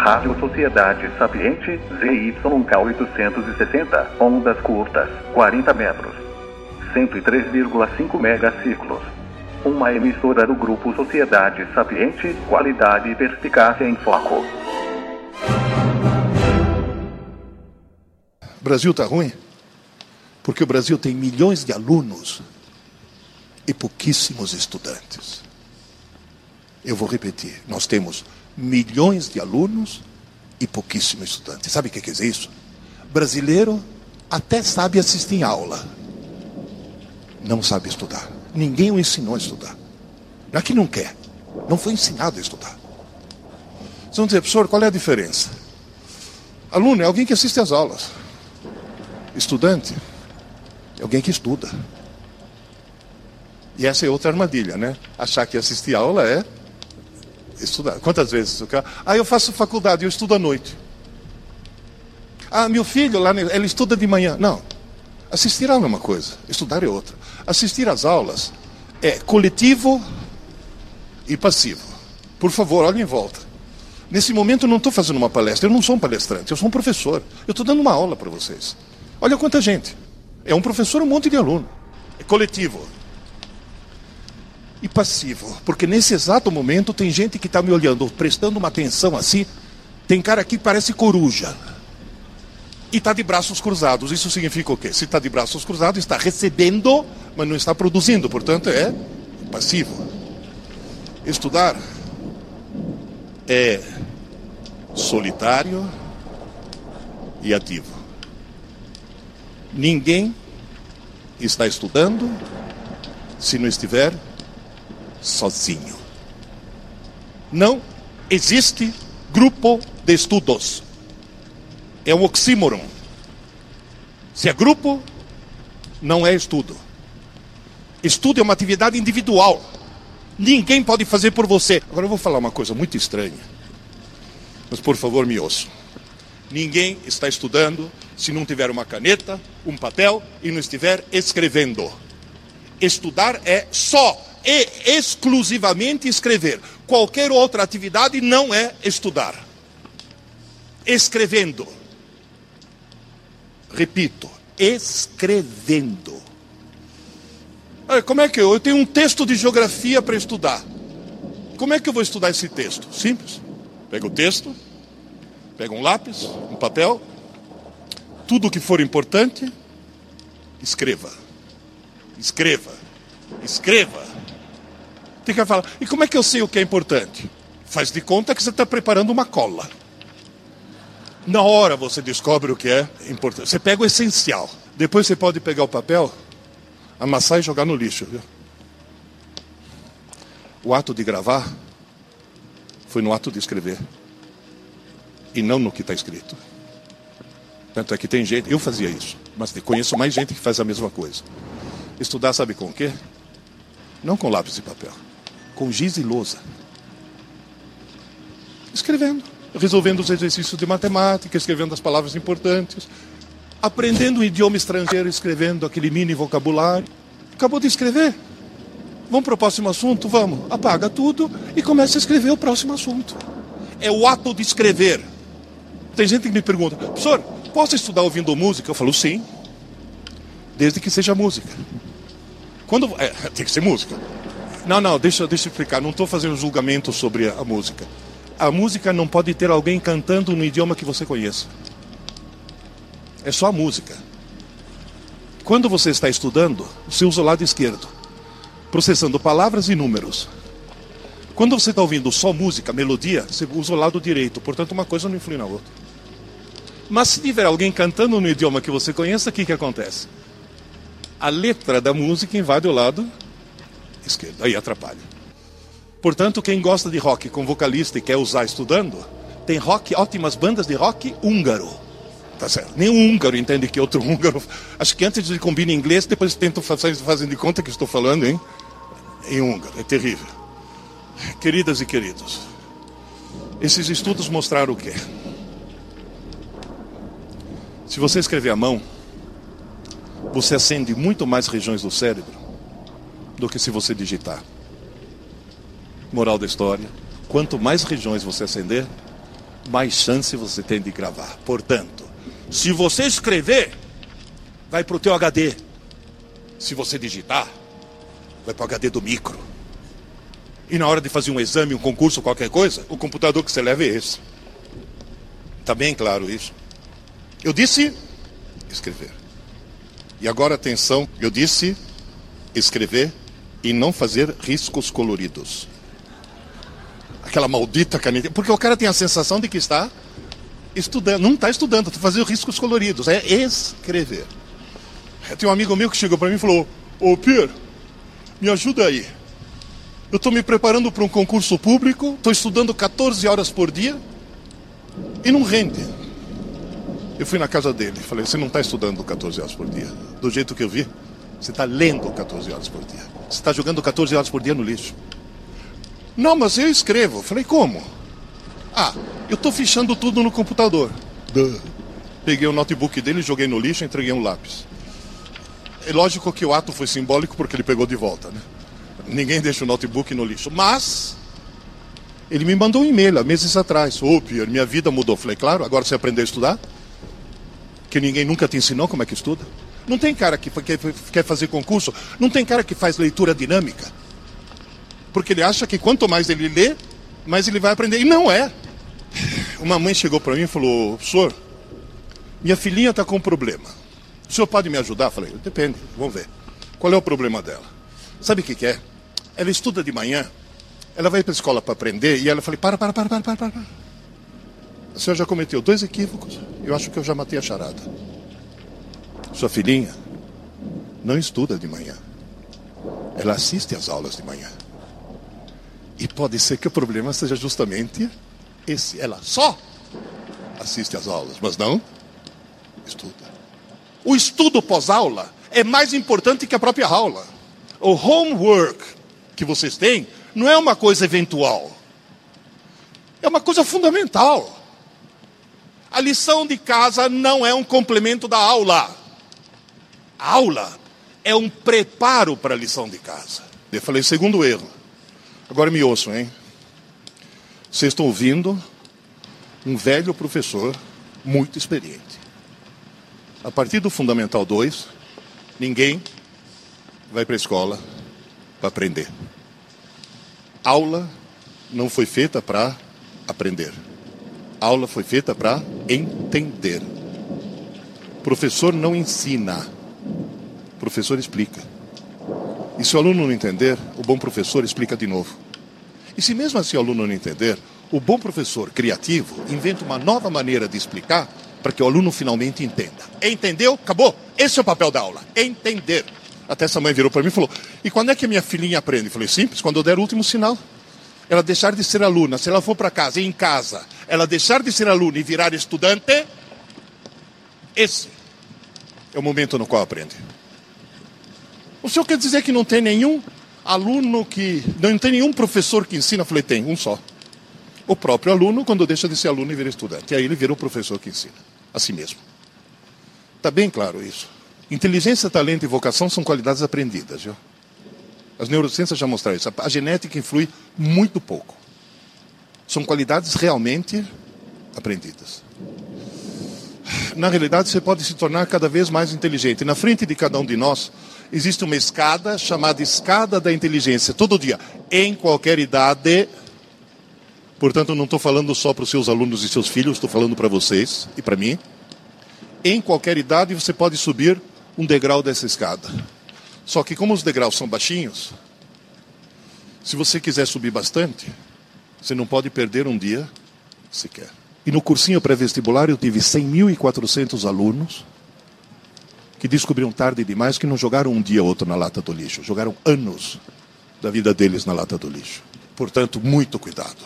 Rádio Sociedade Sapiente ZYK 860, ondas curtas, 40 metros, 103,5 megaciclos. Uma emissora do Grupo Sociedade Sapiente, qualidade e perspicácia em foco. Brasil está ruim? Porque o Brasil tem milhões de alunos e pouquíssimos estudantes. Eu vou repetir: nós temos milhões de alunos e pouquíssimos estudantes. Sabe o que quer dizer isso? Brasileiro até sabe assistir em aula, não sabe estudar. Ninguém o ensinou a estudar. Não é que não quer, não foi ensinado a estudar. Vocês vão dizer, professor, qual é a diferença? Aluno é alguém que assiste às aulas. Estudante é alguém que estuda. E essa é outra armadilha, né? Achar que assistir aula é estudar. Quantas vezes? Ah, eu faço faculdade, eu estudo à noite. Ah, meu filho lá, ele estuda de manhã. Não. Assistir aula é uma coisa, estudar é outra. Assistir às aulas é coletivo e passivo. Por favor, olhem em volta. Nesse momento eu não estou fazendo uma palestra, eu não sou um palestrante, eu sou um professor. Eu estou dando uma aula para vocês. Olha quanta gente. É um professor, um monte de aluno. É coletivo e passivo. Porque nesse exato momento tem gente que está me olhando, prestando uma atenção assim. Tem cara aqui que parece coruja. E está de braços cruzados. Isso significa o quê? Se está de braços cruzados, está recebendo, mas não está produzindo. Portanto, é passivo. Estudar é solitário e ativo. Ninguém está estudando se não estiver sozinho. Não existe grupo de estudos. É um oxímoron. Se é grupo, não é estudo. Estudo é uma atividade individual. Ninguém pode fazer por você. Agora eu vou falar uma coisa muito estranha. Mas por favor, me ouçam. Ninguém está estudando se não tiver uma caneta, um papel e não estiver escrevendo. Estudar é só e exclusivamente escrever. Qualquer outra atividade não é estudar. Escrevendo. Repito, escrevendo. Como é que eu, eu tenho um texto de geografia para estudar? Como é que eu vou estudar esse texto? Simples. Pega o texto, pega um lápis, um papel, tudo o que for importante, escreva. Escreva. Escreva. Fica falando, e como é que eu sei o que é importante? Faz de conta que você está preparando uma cola. Na hora você descobre o que é importante. Você pega o essencial. Depois você pode pegar o papel, amassar e jogar no lixo. Viu? O ato de gravar foi no ato de escrever. E não no que está escrito. Tanto é que tem gente, eu fazia isso, mas conheço mais gente que faz a mesma coisa. Estudar sabe com o quê? Não com lápis e papel com giz e lousa. Escrevendo, resolvendo os exercícios de matemática, escrevendo as palavras importantes, aprendendo um idioma estrangeiro, escrevendo aquele mini vocabulário. Acabou de escrever. Vamos para o próximo assunto? Vamos. Apaga tudo e começa a escrever o próximo assunto. É o ato de escrever. Tem gente que me pergunta, professor, posso estudar ouvindo música? Eu falo, sim. Desde que seja música. Quando. É, tem que ser música. Não, não, deixa, deixa eu explicar. Não estou fazendo julgamento sobre a música. A música não pode ter alguém cantando no idioma que você conheça. É só a música. Quando você está estudando, você usa o lado esquerdo, processando palavras e números. Quando você está ouvindo só música, melodia, você usa o lado direito. Portanto, uma coisa não influi na outra. Mas se tiver alguém cantando no idioma que você conheça, o que, que acontece? A letra da música invade o lado esquerdo. Aí atrapalha. Portanto, quem gosta de rock com vocalista e quer usar estudando, tem rock, ótimas bandas de rock húngaro. Tá certo. Nem um húngaro entende que outro húngaro. Acho que antes de combina em inglês, depois tentam fazem de conta que estou falando hein? em húngaro. É terrível. Queridas e queridos, esses estudos mostraram o quê? Se você escrever à mão, você acende muito mais regiões do cérebro do que se você digitar. Moral da história: quanto mais regiões você acender, mais chance você tem de gravar. Portanto, se você escrever, vai para o teu HD. Se você digitar, vai para o HD do micro. E na hora de fazer um exame, um concurso, qualquer coisa, o computador que você leva é esse. Está bem claro isso? Eu disse escrever. E agora atenção, eu disse escrever e não fazer riscos coloridos. Aquela maldita caneta. Porque o cara tem a sensação de que está estudando. Não está estudando, está fazendo riscos coloridos. É escrever. Tem um amigo meu que chegou para mim e falou: Ô Pierre, me ajuda aí. Eu estou me preparando para um concurso público, estou estudando 14 horas por dia e não rende. Eu fui na casa dele falei: Você não está estudando 14 horas por dia. Do jeito que eu vi, você está lendo 14 horas por dia. Você está jogando 14 horas por dia no lixo. Não, mas eu escrevo. Falei: Como? Ah, eu estou fichando tudo no computador. Duh. Peguei o notebook dele, joguei no lixo e entreguei um lápis. É lógico que o ato foi simbólico porque ele pegou de volta, né? Ninguém deixa o notebook no lixo. Mas ele me mandou um e-mail há meses atrás. Ô, oh, Pierre, minha vida mudou. Falei, claro, agora você aprendeu a estudar? que ninguém nunca te ensinou como é que estuda. Não tem cara que quer fazer concurso, não tem cara que faz leitura dinâmica. Porque ele acha que quanto mais ele lê, mais ele vai aprender. E não é. Uma mãe chegou para mim e falou: Senhor, minha filhinha está com um problema. O senhor pode me ajudar? Falei: Depende, vamos ver. Qual é o problema dela? Sabe o que, que é? Ela estuda de manhã, ela vai para a escola para aprender e ela falei: Para, para, para, para, para, para. A senhora já cometeu dois equívocos. Eu acho que eu já matei a charada. Sua filhinha não estuda de manhã. Ela assiste às aulas de manhã. E pode ser que o problema seja justamente esse. Ela só assiste às aulas, mas não estuda. O estudo pós-aula é mais importante que a própria aula. O homework que vocês têm não é uma coisa eventual. É uma coisa fundamental. A lição de casa não é um complemento da aula. Aula é um preparo para a lição de casa. Eu falei, segundo erro. Agora me ouçam, hein? Vocês estão ouvindo um velho professor muito experiente. A partir do Fundamental 2, ninguém vai para a escola para aprender. Aula não foi feita para aprender. Aula foi feita para entender. Professor não ensina, o professor explica. E se o aluno não entender, o bom professor explica de novo. E se mesmo assim o aluno não entender, o bom professor criativo inventa uma nova maneira de explicar para que o aluno finalmente entenda. Entendeu? Acabou. Esse é o papel da aula. Entender. Até essa mãe virou para mim e falou: E quando é que a minha filhinha aprende? Eu falei: Simples, quando eu der o último sinal ela deixar de ser aluna, se ela for para casa e em casa, ela deixar de ser aluna e virar estudante, esse é o momento no qual aprende. O senhor quer dizer que não tem nenhum aluno que. Não tem nenhum professor que ensina? Eu falei, tem, um só. O próprio aluno, quando deixa de ser aluno e vira estudante. E aí ele vira o professor que ensina. Assim mesmo. Está bem claro isso. Inteligência, talento e vocação são qualidades aprendidas, viu? As neurociências já mostraram isso. A genética influi muito pouco. São qualidades realmente aprendidas. Na realidade, você pode se tornar cada vez mais inteligente. Na frente de cada um de nós existe uma escada chamada escada da inteligência. Todo dia, em qualquer idade. Portanto, não estou falando só para os seus alunos e seus filhos, estou falando para vocês e para mim. Em qualquer idade, você pode subir um degrau dessa escada. Só que como os degraus são baixinhos, se você quiser subir bastante, você não pode perder um dia sequer. E no cursinho pré-vestibular eu tive 100.400 alunos que descobriram tarde demais que não jogaram um dia ou outro na lata do lixo, jogaram anos da vida deles na lata do lixo. Portanto, muito cuidado.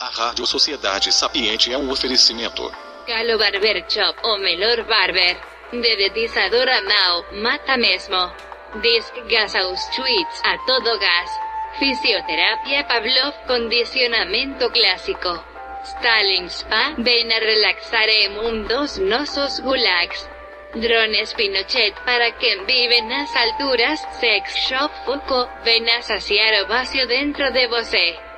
A Rádio Sociedade Sapiente é um oferecimento. Galo Barber Shop, o melhor barber. Dedetizador Now, mata mesmo. Disc Gasaus Tweets a todo gas. Fisioterapia Pavlov, condicionamiento clásico. Stalin Spa, ven a relaxar en mundos nosos gulags. Drones Pinochet para quien vive en las alturas, Sex Shop Foco, ven a saciar o vacío dentro de vosé.